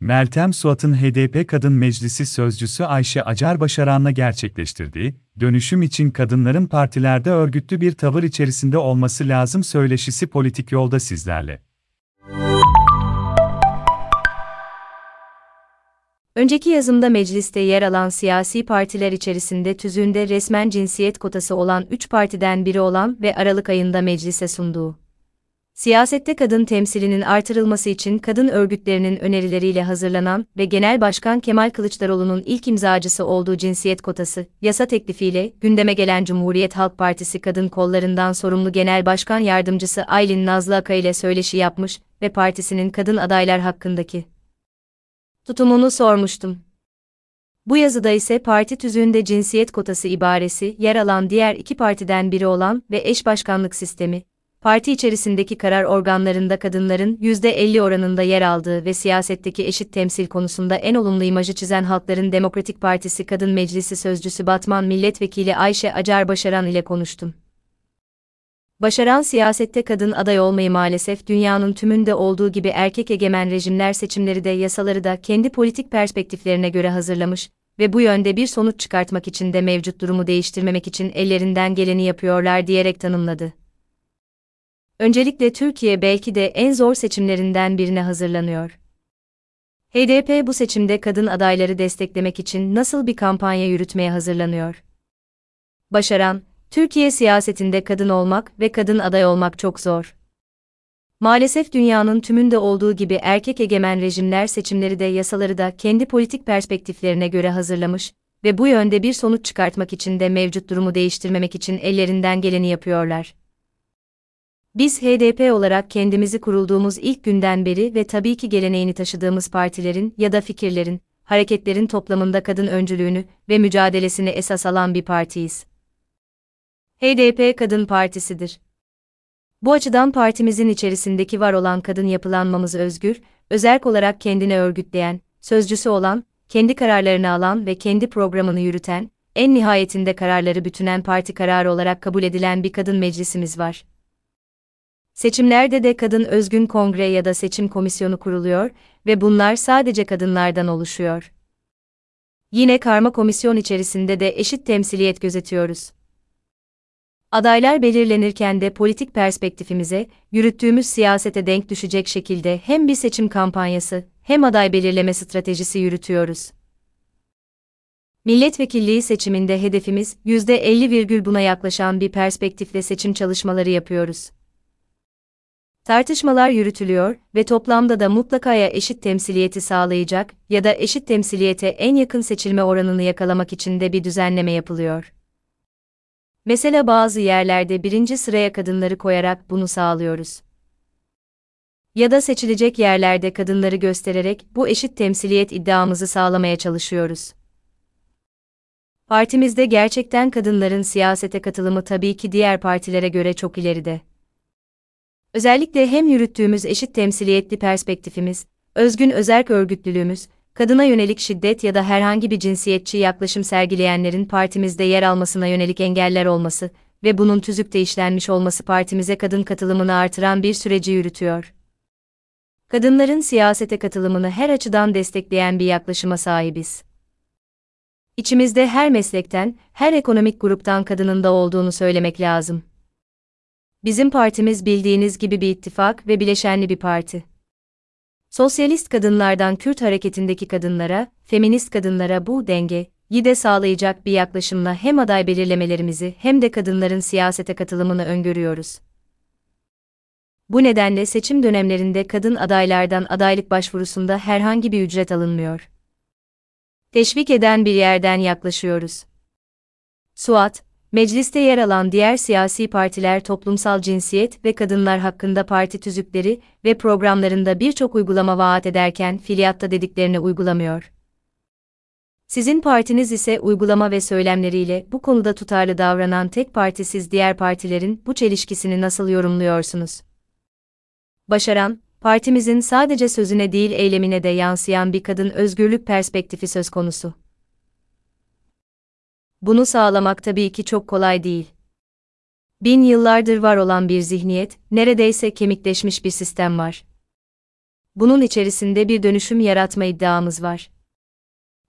Meltem Suat'ın HDP Kadın Meclisi Sözcüsü Ayşe Acar Başaran'la gerçekleştirdiği, dönüşüm için kadınların partilerde örgütlü bir tavır içerisinde olması lazım söyleşisi politik yolda sizlerle. Önceki yazımda mecliste yer alan siyasi partiler içerisinde tüzüğünde resmen cinsiyet kotası olan 3 partiden biri olan ve Aralık ayında meclise sunduğu Siyasette kadın temsilinin artırılması için kadın örgütlerinin önerileriyle hazırlanan ve Genel Başkan Kemal Kılıçdaroğlu'nun ilk imzacısı olduğu cinsiyet kotası, yasa teklifiyle gündeme gelen Cumhuriyet Halk Partisi kadın kollarından sorumlu Genel Başkan Yardımcısı Aylin Nazlı Aka ile söyleşi yapmış ve partisinin kadın adaylar hakkındaki tutumunu sormuştum. Bu yazıda ise parti tüzüğünde cinsiyet kotası ibaresi yer alan diğer iki partiden biri olan ve eş başkanlık sistemi, parti içerisindeki karar organlarında kadınların %50 oranında yer aldığı ve siyasetteki eşit temsil konusunda en olumlu imajı çizen Halkların Demokratik Partisi Kadın Meclisi Sözcüsü Batman Milletvekili Ayşe Acar Başaran ile konuştum. Başaran siyasette kadın aday olmayı maalesef dünyanın tümünde olduğu gibi erkek egemen rejimler seçimleri de yasaları da kendi politik perspektiflerine göre hazırlamış ve bu yönde bir sonuç çıkartmak için de mevcut durumu değiştirmemek için ellerinden geleni yapıyorlar diyerek tanımladı. Öncelikle Türkiye belki de en zor seçimlerinden birine hazırlanıyor. HDP bu seçimde kadın adayları desteklemek için nasıl bir kampanya yürütmeye hazırlanıyor? Başaran, Türkiye siyasetinde kadın olmak ve kadın aday olmak çok zor. Maalesef dünyanın tümünde olduğu gibi erkek egemen rejimler seçimleri de yasaları da kendi politik perspektiflerine göre hazırlamış ve bu yönde bir sonuç çıkartmak için de mevcut durumu değiştirmemek için ellerinden geleni yapıyorlar. Biz HDP olarak kendimizi kurulduğumuz ilk günden beri ve tabii ki geleneğini taşıdığımız partilerin ya da fikirlerin, hareketlerin toplamında kadın öncülüğünü ve mücadelesini esas alan bir partiyiz. HDP Kadın Partisidir. Bu açıdan partimizin içerisindeki var olan kadın yapılanmamız özgür, özerk olarak kendini örgütleyen, sözcüsü olan, kendi kararlarını alan ve kendi programını yürüten, en nihayetinde kararları bütünen parti kararı olarak kabul edilen bir kadın meclisimiz var. Seçimlerde de kadın özgün kongre ya da seçim komisyonu kuruluyor ve bunlar sadece kadınlardan oluşuyor. Yine karma komisyon içerisinde de eşit temsiliyet gözetiyoruz. Adaylar belirlenirken de politik perspektifimize, yürüttüğümüz siyasete denk düşecek şekilde hem bir seçim kampanyası hem aday belirleme stratejisi yürütüyoruz. Milletvekilliği seçiminde hedefimiz %50, buna yaklaşan bir perspektifle seçim çalışmaları yapıyoruz. Tartışmalar yürütülüyor ve toplamda da mutlakaya eşit temsiliyeti sağlayacak ya da eşit temsiliyete en yakın seçilme oranını yakalamak için de bir düzenleme yapılıyor. Mesela bazı yerlerde birinci sıraya kadınları koyarak bunu sağlıyoruz. Ya da seçilecek yerlerde kadınları göstererek bu eşit temsiliyet iddiamızı sağlamaya çalışıyoruz. Partimizde gerçekten kadınların siyasete katılımı tabii ki diğer partilere göre çok ileride. Özellikle hem yürüttüğümüz eşit temsiliyetli perspektifimiz, özgün özerk örgütlülüğümüz, kadına yönelik şiddet ya da herhangi bir cinsiyetçi yaklaşım sergileyenlerin partimizde yer almasına yönelik engeller olması ve bunun tüzükte işlenmiş olması partimize kadın katılımını artıran bir süreci yürütüyor. Kadınların siyasete katılımını her açıdan destekleyen bir yaklaşıma sahibiz. İçimizde her meslekten, her ekonomik gruptan kadının da olduğunu söylemek lazım. Bizim partimiz bildiğiniz gibi bir ittifak ve bileşenli bir parti. Sosyalist kadınlardan Kürt hareketindeki kadınlara, feminist kadınlara bu denge, de sağlayacak bir yaklaşımla hem aday belirlemelerimizi hem de kadınların siyasete katılımını öngörüyoruz. Bu nedenle seçim dönemlerinde kadın adaylardan adaylık başvurusunda herhangi bir ücret alınmıyor. Teşvik eden bir yerden yaklaşıyoruz. Suat, Mecliste yer alan diğer siyasi partiler toplumsal cinsiyet ve kadınlar hakkında parti tüzükleri ve programlarında birçok uygulama vaat ederken filiyatta dediklerini uygulamıyor. Sizin partiniz ise uygulama ve söylemleriyle bu konuda tutarlı davranan tek partisiz diğer partilerin bu çelişkisini nasıl yorumluyorsunuz? Başaran, partimizin sadece sözüne değil eylemine de yansıyan bir kadın özgürlük perspektifi söz konusu. Bunu sağlamak tabii ki çok kolay değil. Bin yıllardır var olan bir zihniyet, neredeyse kemikleşmiş bir sistem var. bunun içerisinde bir dönüşüm yaratma iddiamız var.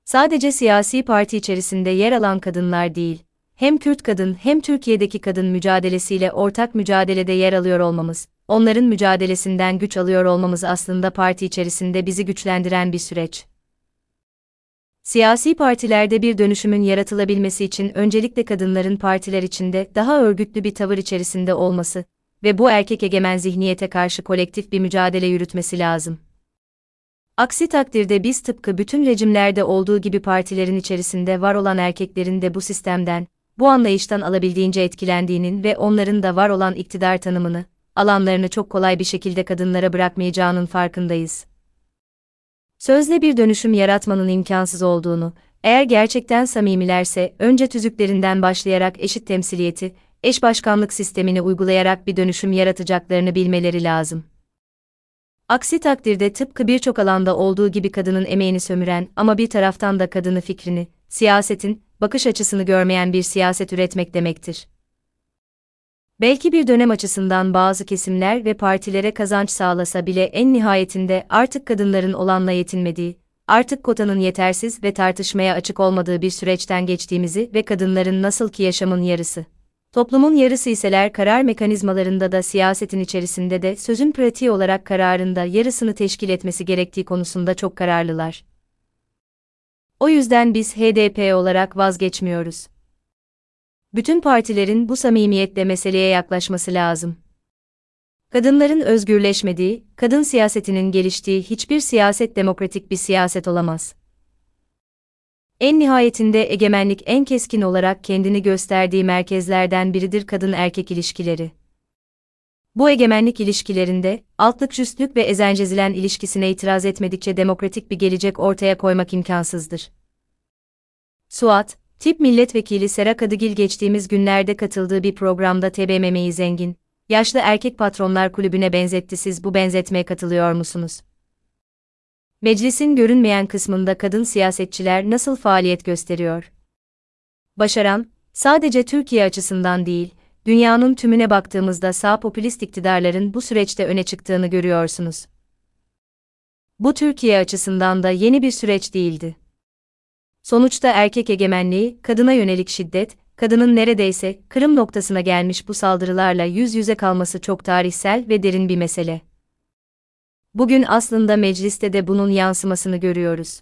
Sadece siyasi parti içerisinde yer alan kadınlar değil, hem Kürt kadın hem Türkiye'deki kadın mücadelesiyle ortak mücadelede yer alıyor olmamız, onların mücadelesinden güç alıyor olmamız aslında parti içerisinde bizi güçlendiren bir süreç. Siyasi partilerde bir dönüşümün yaratılabilmesi için öncelikle kadınların partiler içinde daha örgütlü bir tavır içerisinde olması ve bu erkek egemen zihniyete karşı kolektif bir mücadele yürütmesi lazım. Aksi takdirde biz tıpkı bütün rejimlerde olduğu gibi partilerin içerisinde var olan erkeklerin de bu sistemden, bu anlayıştan alabildiğince etkilendiğinin ve onların da var olan iktidar tanımını, alanlarını çok kolay bir şekilde kadınlara bırakmayacağının farkındayız. Sözle bir dönüşüm yaratmanın imkansız olduğunu, eğer gerçekten samimilerse önce tüzüklerinden başlayarak eşit temsiliyeti, eş başkanlık sistemini uygulayarak bir dönüşüm yaratacaklarını bilmeleri lazım. Aksi takdirde tıpkı birçok alanda olduğu gibi kadının emeğini sömüren ama bir taraftan da kadını fikrini, siyasetin, bakış açısını görmeyen bir siyaset üretmek demektir. Belki bir dönem açısından bazı kesimler ve partilere kazanç sağlasa bile en nihayetinde artık kadınların olanla yetinmediği, artık kotanın yetersiz ve tartışmaya açık olmadığı bir süreçten geçtiğimizi ve kadınların nasıl ki yaşamın yarısı, toplumun yarısı iseler karar mekanizmalarında da siyasetin içerisinde de sözün pratiği olarak kararında yarısını teşkil etmesi gerektiği konusunda çok kararlılar. O yüzden biz HDP olarak vazgeçmiyoruz. Bütün partilerin bu samimiyetle meseleye yaklaşması lazım. Kadınların özgürleşmediği, kadın siyasetinin geliştiği hiçbir siyaset demokratik bir siyaset olamaz. En nihayetinde egemenlik en keskin olarak kendini gösterdiği merkezlerden biridir kadın erkek ilişkileri. Bu egemenlik ilişkilerinde, altlık jüstlük ve ezencezilen ilişkisine itiraz etmedikçe demokratik bir gelecek ortaya koymak imkansızdır. Suat, tip milletvekili Sera Kadıgil geçtiğimiz günlerde katıldığı bir programda TBMM'yi zengin, yaşlı erkek patronlar kulübüne benzetti siz bu benzetmeye katılıyor musunuz? Meclisin görünmeyen kısmında kadın siyasetçiler nasıl faaliyet gösteriyor? Başaran, sadece Türkiye açısından değil, dünyanın tümüne baktığımızda sağ popülist iktidarların bu süreçte öne çıktığını görüyorsunuz. Bu Türkiye açısından da yeni bir süreç değildi. Sonuçta erkek egemenliği, kadına yönelik şiddet, kadının neredeyse kırım noktasına gelmiş bu saldırılarla yüz yüze kalması çok tarihsel ve derin bir mesele. Bugün aslında mecliste de bunun yansımasını görüyoruz.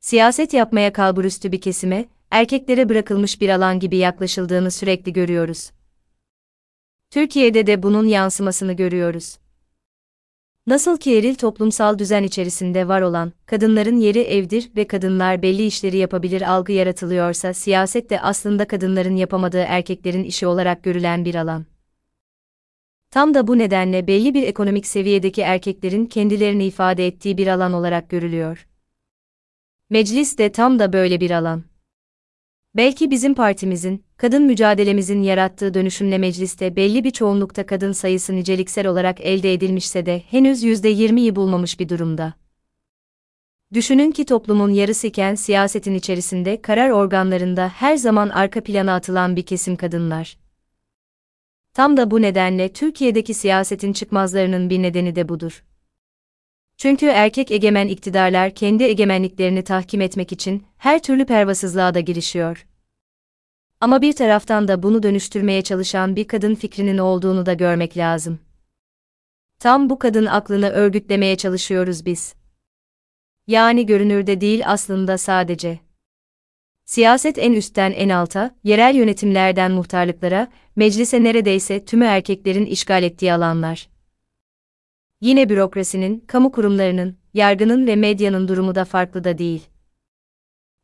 Siyaset yapmaya kalburüstü bir kesime, erkeklere bırakılmış bir alan gibi yaklaşıldığını sürekli görüyoruz. Türkiye'de de bunun yansımasını görüyoruz. Nasıl ki eril toplumsal düzen içerisinde var olan, kadınların yeri evdir ve kadınlar belli işleri yapabilir algı yaratılıyorsa siyaset de aslında kadınların yapamadığı erkeklerin işi olarak görülen bir alan. Tam da bu nedenle belli bir ekonomik seviyedeki erkeklerin kendilerini ifade ettiği bir alan olarak görülüyor. Meclis de tam da böyle bir alan. Belki bizim partimizin, kadın mücadelemizin yarattığı dönüşümle mecliste belli bir çoğunlukta kadın sayısı niceliksel olarak elde edilmişse de henüz %20'yi bulmamış bir durumda. Düşünün ki toplumun yarısı iken siyasetin içerisinde karar organlarında her zaman arka plana atılan bir kesim kadınlar. Tam da bu nedenle Türkiye'deki siyasetin çıkmazlarının bir nedeni de budur. Çünkü erkek egemen iktidarlar kendi egemenliklerini tahkim etmek için her türlü pervasızlığa da girişiyor. Ama bir taraftan da bunu dönüştürmeye çalışan bir kadın fikrinin olduğunu da görmek lazım. Tam bu kadın aklını örgütlemeye çalışıyoruz biz. Yani görünürde değil aslında sadece. Siyaset en üstten en alta, yerel yönetimlerden muhtarlıklara, meclise neredeyse tümü erkeklerin işgal ettiği alanlar. Yine bürokrasinin, kamu kurumlarının, yargının ve medyanın durumu da farklı da değil.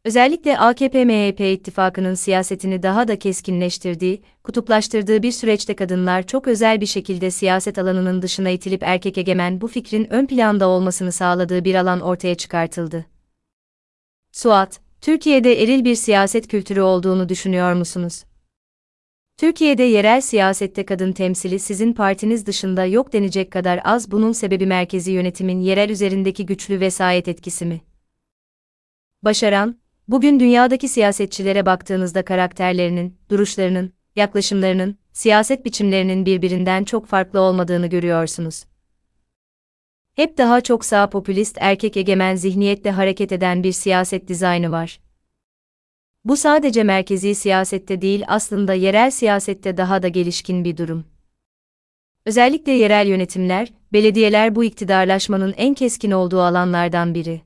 Özellikle AKP-MHP ittifakının siyasetini daha da keskinleştirdiği, kutuplaştırdığı bir süreçte kadınlar çok özel bir şekilde siyaset alanının dışına itilip erkek egemen bu fikrin ön planda olmasını sağladığı bir alan ortaya çıkartıldı. Suat, Türkiye'de eril bir siyaset kültürü olduğunu düşünüyor musunuz? Türkiye'de yerel siyasette kadın temsili sizin partiniz dışında yok denecek kadar az bunun sebebi merkezi yönetimin yerel üzerindeki güçlü vesayet etkisi mi? Başaran, bugün dünyadaki siyasetçilere baktığınızda karakterlerinin, duruşlarının, yaklaşımlarının, siyaset biçimlerinin birbirinden çok farklı olmadığını görüyorsunuz. Hep daha çok sağ popülist erkek egemen zihniyetle hareket eden bir siyaset dizaynı var. Bu sadece merkezi siyasette değil aslında yerel siyasette daha da gelişkin bir durum. Özellikle yerel yönetimler, belediyeler bu iktidarlaşmanın en keskin olduğu alanlardan biri.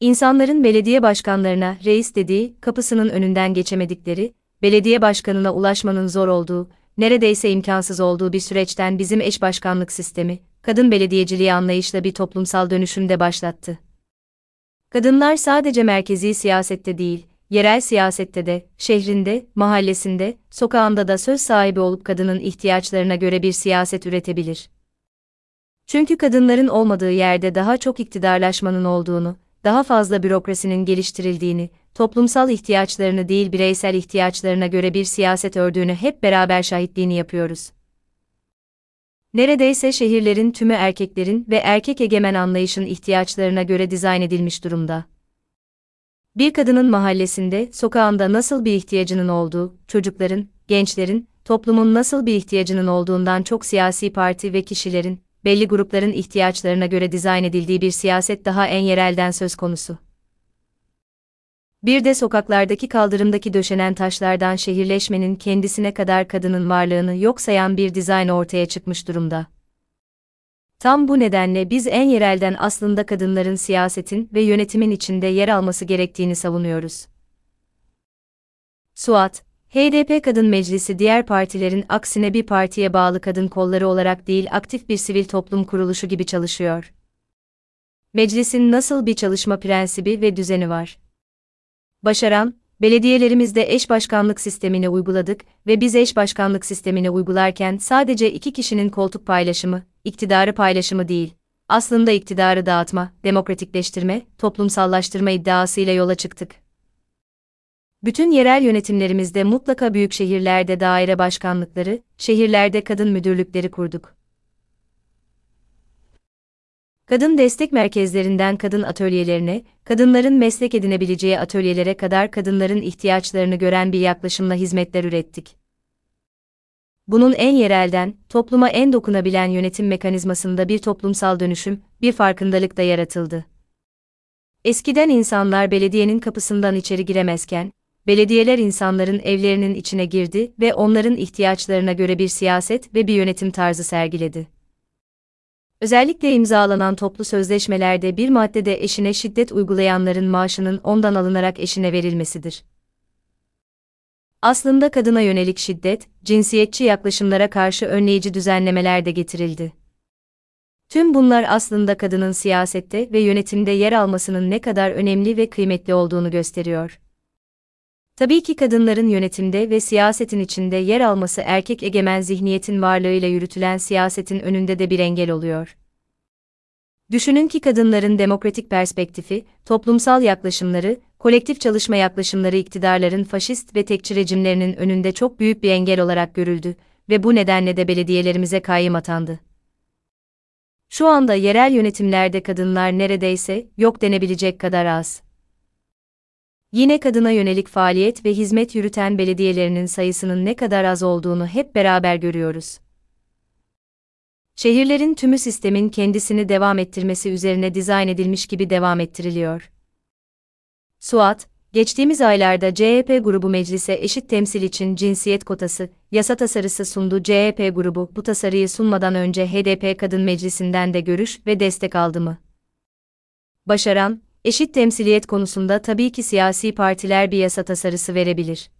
İnsanların belediye başkanlarına reis dediği, kapısının önünden geçemedikleri, belediye başkanına ulaşmanın zor olduğu, neredeyse imkansız olduğu bir süreçten bizim eş başkanlık sistemi, kadın belediyeciliği anlayışla bir toplumsal dönüşümde başlattı. Kadınlar sadece merkezi siyasette değil, yerel siyasette de, şehrinde, mahallesinde, sokağında da söz sahibi olup kadının ihtiyaçlarına göre bir siyaset üretebilir. Çünkü kadınların olmadığı yerde daha çok iktidarlaşmanın olduğunu, daha fazla bürokrasinin geliştirildiğini, toplumsal ihtiyaçlarını değil bireysel ihtiyaçlarına göre bir siyaset ördüğünü hep beraber şahitliğini yapıyoruz. Neredeyse şehirlerin tümü erkeklerin ve erkek egemen anlayışın ihtiyaçlarına göre dizayn edilmiş durumda. Bir kadının mahallesinde, sokağında nasıl bir ihtiyacının olduğu, çocukların, gençlerin, toplumun nasıl bir ihtiyacının olduğundan çok siyasi parti ve kişilerin, belli grupların ihtiyaçlarına göre dizayn edildiği bir siyaset daha en yerelden söz konusu. Bir de sokaklardaki kaldırımdaki döşenen taşlardan şehirleşmenin kendisine kadar kadının varlığını yok sayan bir dizayn ortaya çıkmış durumda. Tam bu nedenle biz en yerelden aslında kadınların siyasetin ve yönetimin içinde yer alması gerektiğini savunuyoruz. Suat, HDP Kadın Meclisi diğer partilerin aksine bir partiye bağlı kadın kolları olarak değil aktif bir sivil toplum kuruluşu gibi çalışıyor. Meclisin nasıl bir çalışma prensibi ve düzeni var? Başaran, belediyelerimizde eş başkanlık sistemini uyguladık ve biz eş başkanlık sistemini uygularken sadece iki kişinin koltuk paylaşımı, iktidarı paylaşımı değil, aslında iktidarı dağıtma, demokratikleştirme, toplumsallaştırma iddiasıyla yola çıktık. Bütün yerel yönetimlerimizde mutlaka büyük şehirlerde daire başkanlıkları, şehirlerde kadın müdürlükleri kurduk. Kadın destek merkezlerinden kadın atölyelerine, kadınların meslek edinebileceği atölyelere kadar kadınların ihtiyaçlarını gören bir yaklaşımla hizmetler ürettik. Bunun en yerelden, topluma en dokunabilen yönetim mekanizmasında bir toplumsal dönüşüm, bir farkındalık da yaratıldı. Eskiden insanlar belediyenin kapısından içeri giremezken, belediyeler insanların evlerinin içine girdi ve onların ihtiyaçlarına göre bir siyaset ve bir yönetim tarzı sergiledi. Özellikle imzalanan toplu sözleşmelerde bir maddede eşine şiddet uygulayanların maaşının ondan alınarak eşine verilmesidir. Aslında kadına yönelik şiddet, cinsiyetçi yaklaşımlara karşı önleyici düzenlemeler de getirildi. Tüm bunlar aslında kadının siyasette ve yönetimde yer almasının ne kadar önemli ve kıymetli olduğunu gösteriyor. Tabii ki kadınların yönetimde ve siyasetin içinde yer alması erkek egemen zihniyetin varlığıyla yürütülen siyasetin önünde de bir engel oluyor. Düşünün ki kadınların demokratik perspektifi, toplumsal yaklaşımları, kolektif çalışma yaklaşımları iktidarların faşist ve tekçi rejimlerinin önünde çok büyük bir engel olarak görüldü ve bu nedenle de belediyelerimize kayyım atandı. Şu anda yerel yönetimlerde kadınlar neredeyse yok denebilecek kadar az. Yine kadına yönelik faaliyet ve hizmet yürüten belediyelerinin sayısının ne kadar az olduğunu hep beraber görüyoruz. Şehirlerin tümü sistemin kendisini devam ettirmesi üzerine dizayn edilmiş gibi devam ettiriliyor. Suat, geçtiğimiz aylarda CHP grubu meclise eşit temsil için cinsiyet kotası, yasa tasarısı sundu. CHP grubu bu tasarıyı sunmadan önce HDP Kadın Meclisi'nden de görüş ve destek aldı mı? Başaran, eşit temsiliyet konusunda tabii ki siyasi partiler bir yasa tasarısı verebilir.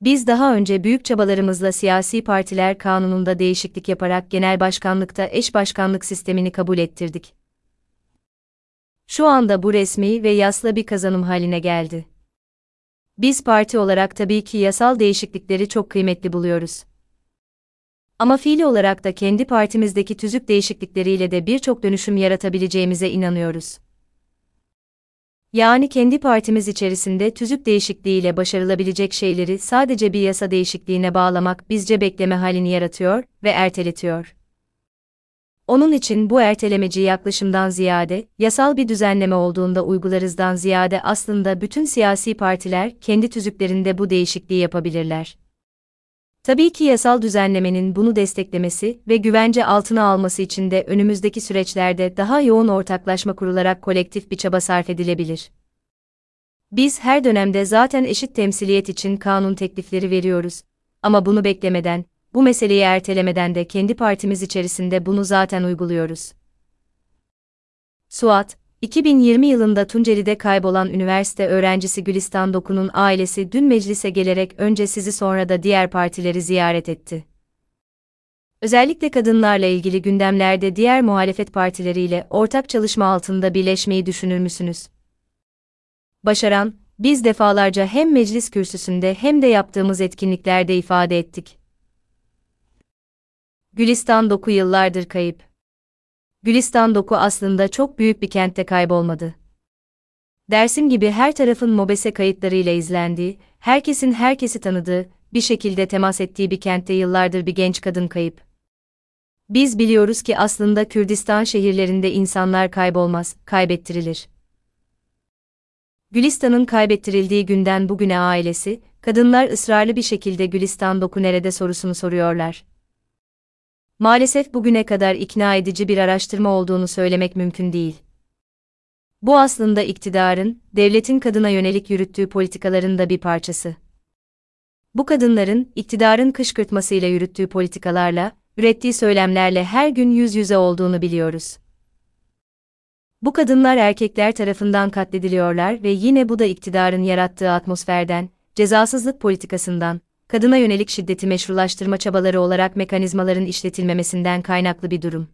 Biz daha önce büyük çabalarımızla siyasi partiler kanununda değişiklik yaparak genel başkanlıkta eş başkanlık sistemini kabul ettirdik. Şu anda bu resmi ve yasla bir kazanım haline geldi. Biz parti olarak tabii ki yasal değişiklikleri çok kıymetli buluyoruz. Ama fiili olarak da kendi partimizdeki tüzük değişiklikleriyle de birçok dönüşüm yaratabileceğimize inanıyoruz. Yani kendi partimiz içerisinde tüzük değişikliğiyle başarılabilecek şeyleri sadece bir yasa değişikliğine bağlamak bizce bekleme halini yaratıyor ve erteletiyor. Onun için bu ertelemeci yaklaşımdan ziyade, yasal bir düzenleme olduğunda uygularızdan ziyade aslında bütün siyasi partiler kendi tüzüklerinde bu değişikliği yapabilirler. Tabii ki yasal düzenlemenin bunu desteklemesi ve güvence altına alması için de önümüzdeki süreçlerde daha yoğun ortaklaşma kurularak kolektif bir çaba sarf edilebilir. Biz her dönemde zaten eşit temsiliyet için kanun teklifleri veriyoruz. Ama bunu beklemeden, bu meseleyi ertelemeden de kendi partimiz içerisinde bunu zaten uyguluyoruz. Suat, 2020 yılında Tunceli'de kaybolan üniversite öğrencisi Gülistan Doku'nun ailesi dün meclise gelerek önce sizi sonra da diğer partileri ziyaret etti. Özellikle kadınlarla ilgili gündemlerde diğer muhalefet partileriyle ortak çalışma altında birleşmeyi düşünür müsünüz? Başaran, biz defalarca hem meclis kürsüsünde hem de yaptığımız etkinliklerde ifade ettik. Gülistan Doku yıllardır kayıp. Gülistan Doku aslında çok büyük bir kentte kaybolmadı. Dersim gibi her tarafın mobese kayıtlarıyla izlendiği, herkesin herkesi tanıdığı, bir şekilde temas ettiği bir kentte yıllardır bir genç kadın kayıp. Biz biliyoruz ki aslında Kürdistan şehirlerinde insanlar kaybolmaz, kaybettirilir. Gülistan'ın kaybettirildiği günden bugüne ailesi, kadınlar ısrarlı bir şekilde Gülistan Doku nerede sorusunu soruyorlar. Maalesef bugüne kadar ikna edici bir araştırma olduğunu söylemek mümkün değil. Bu aslında iktidarın, devletin kadına yönelik yürüttüğü politikaların da bir parçası. Bu kadınların, iktidarın kışkırtmasıyla yürüttüğü politikalarla, ürettiği söylemlerle her gün yüz yüze olduğunu biliyoruz. Bu kadınlar erkekler tarafından katlediliyorlar ve yine bu da iktidarın yarattığı atmosferden, cezasızlık politikasından, kadına yönelik şiddeti meşrulaştırma çabaları olarak mekanizmaların işletilmemesinden kaynaklı bir durum.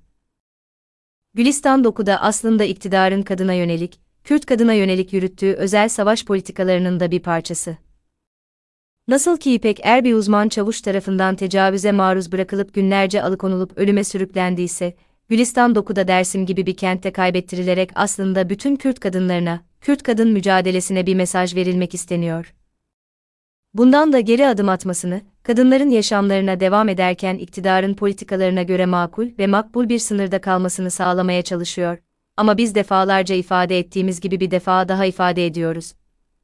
Gülistan Doku'da aslında iktidarın kadına yönelik, Kürt kadına yönelik yürüttüğü özel savaş politikalarının da bir parçası. Nasıl ki İpek Er bir uzman çavuş tarafından tecavüze maruz bırakılıp günlerce alıkonulup ölüme sürüklendiyse, Gülistan Doku'da Dersim gibi bir kentte kaybettirilerek aslında bütün Kürt kadınlarına, Kürt kadın mücadelesine bir mesaj verilmek isteniyor. Bundan da geri adım atmasını, kadınların yaşamlarına devam ederken iktidarın politikalarına göre makul ve makbul bir sınırda kalmasını sağlamaya çalışıyor. Ama biz defalarca ifade ettiğimiz gibi bir defa daha ifade ediyoruz.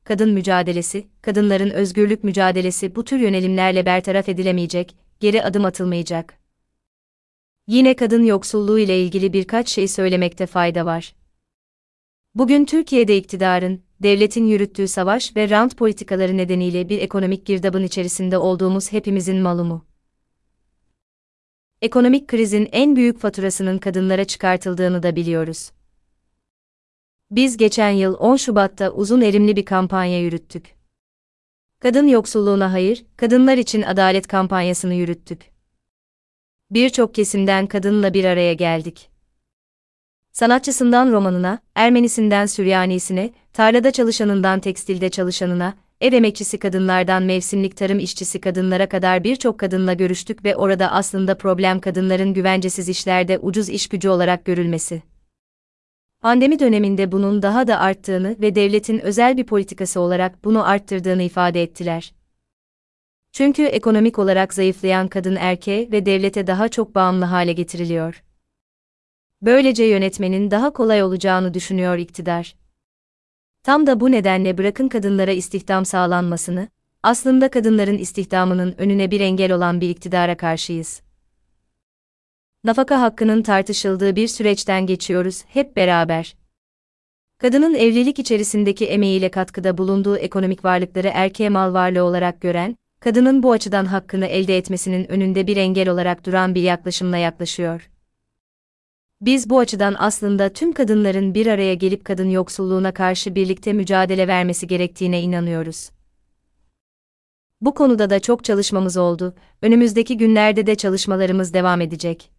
Kadın mücadelesi, kadınların özgürlük mücadelesi bu tür yönelimlerle bertaraf edilemeyecek, geri adım atılmayacak. Yine kadın yoksulluğu ile ilgili birkaç şey söylemekte fayda var. Bugün Türkiye'de iktidarın, devletin yürüttüğü savaş ve rant politikaları nedeniyle bir ekonomik girdabın içerisinde olduğumuz hepimizin malumu. Ekonomik krizin en büyük faturasının kadınlara çıkartıldığını da biliyoruz. Biz geçen yıl 10 Şubat'ta uzun erimli bir kampanya yürüttük. Kadın yoksulluğuna hayır, kadınlar için adalet kampanyasını yürüttük. Birçok kesimden kadınla bir araya geldik. Sanatçısından romanına, Ermenisinden Süryanisine, tarlada çalışanından tekstilde çalışanına, ev emekçisi kadınlardan mevsimlik tarım işçisi kadınlara kadar birçok kadınla görüştük ve orada aslında problem kadınların güvencesiz işlerde ucuz iş gücü olarak görülmesi. Pandemi döneminde bunun daha da arttığını ve devletin özel bir politikası olarak bunu arttırdığını ifade ettiler. Çünkü ekonomik olarak zayıflayan kadın erkeğe ve devlete daha çok bağımlı hale getiriliyor. Böylece yönetmenin daha kolay olacağını düşünüyor iktidar. Tam da bu nedenle bırakın kadınlara istihdam sağlanmasını, aslında kadınların istihdamının önüne bir engel olan bir iktidara karşıyız. Nafaka hakkının tartışıldığı bir süreçten geçiyoruz hep beraber. Kadının evlilik içerisindeki emeğiyle katkıda bulunduğu ekonomik varlıkları erkeğe mal varlığı olarak gören, kadının bu açıdan hakkını elde etmesinin önünde bir engel olarak duran bir yaklaşımla yaklaşıyor. Biz bu açıdan aslında tüm kadınların bir araya gelip kadın yoksulluğuna karşı birlikte mücadele vermesi gerektiğine inanıyoruz. Bu konuda da çok çalışmamız oldu, önümüzdeki günlerde de çalışmalarımız devam edecek.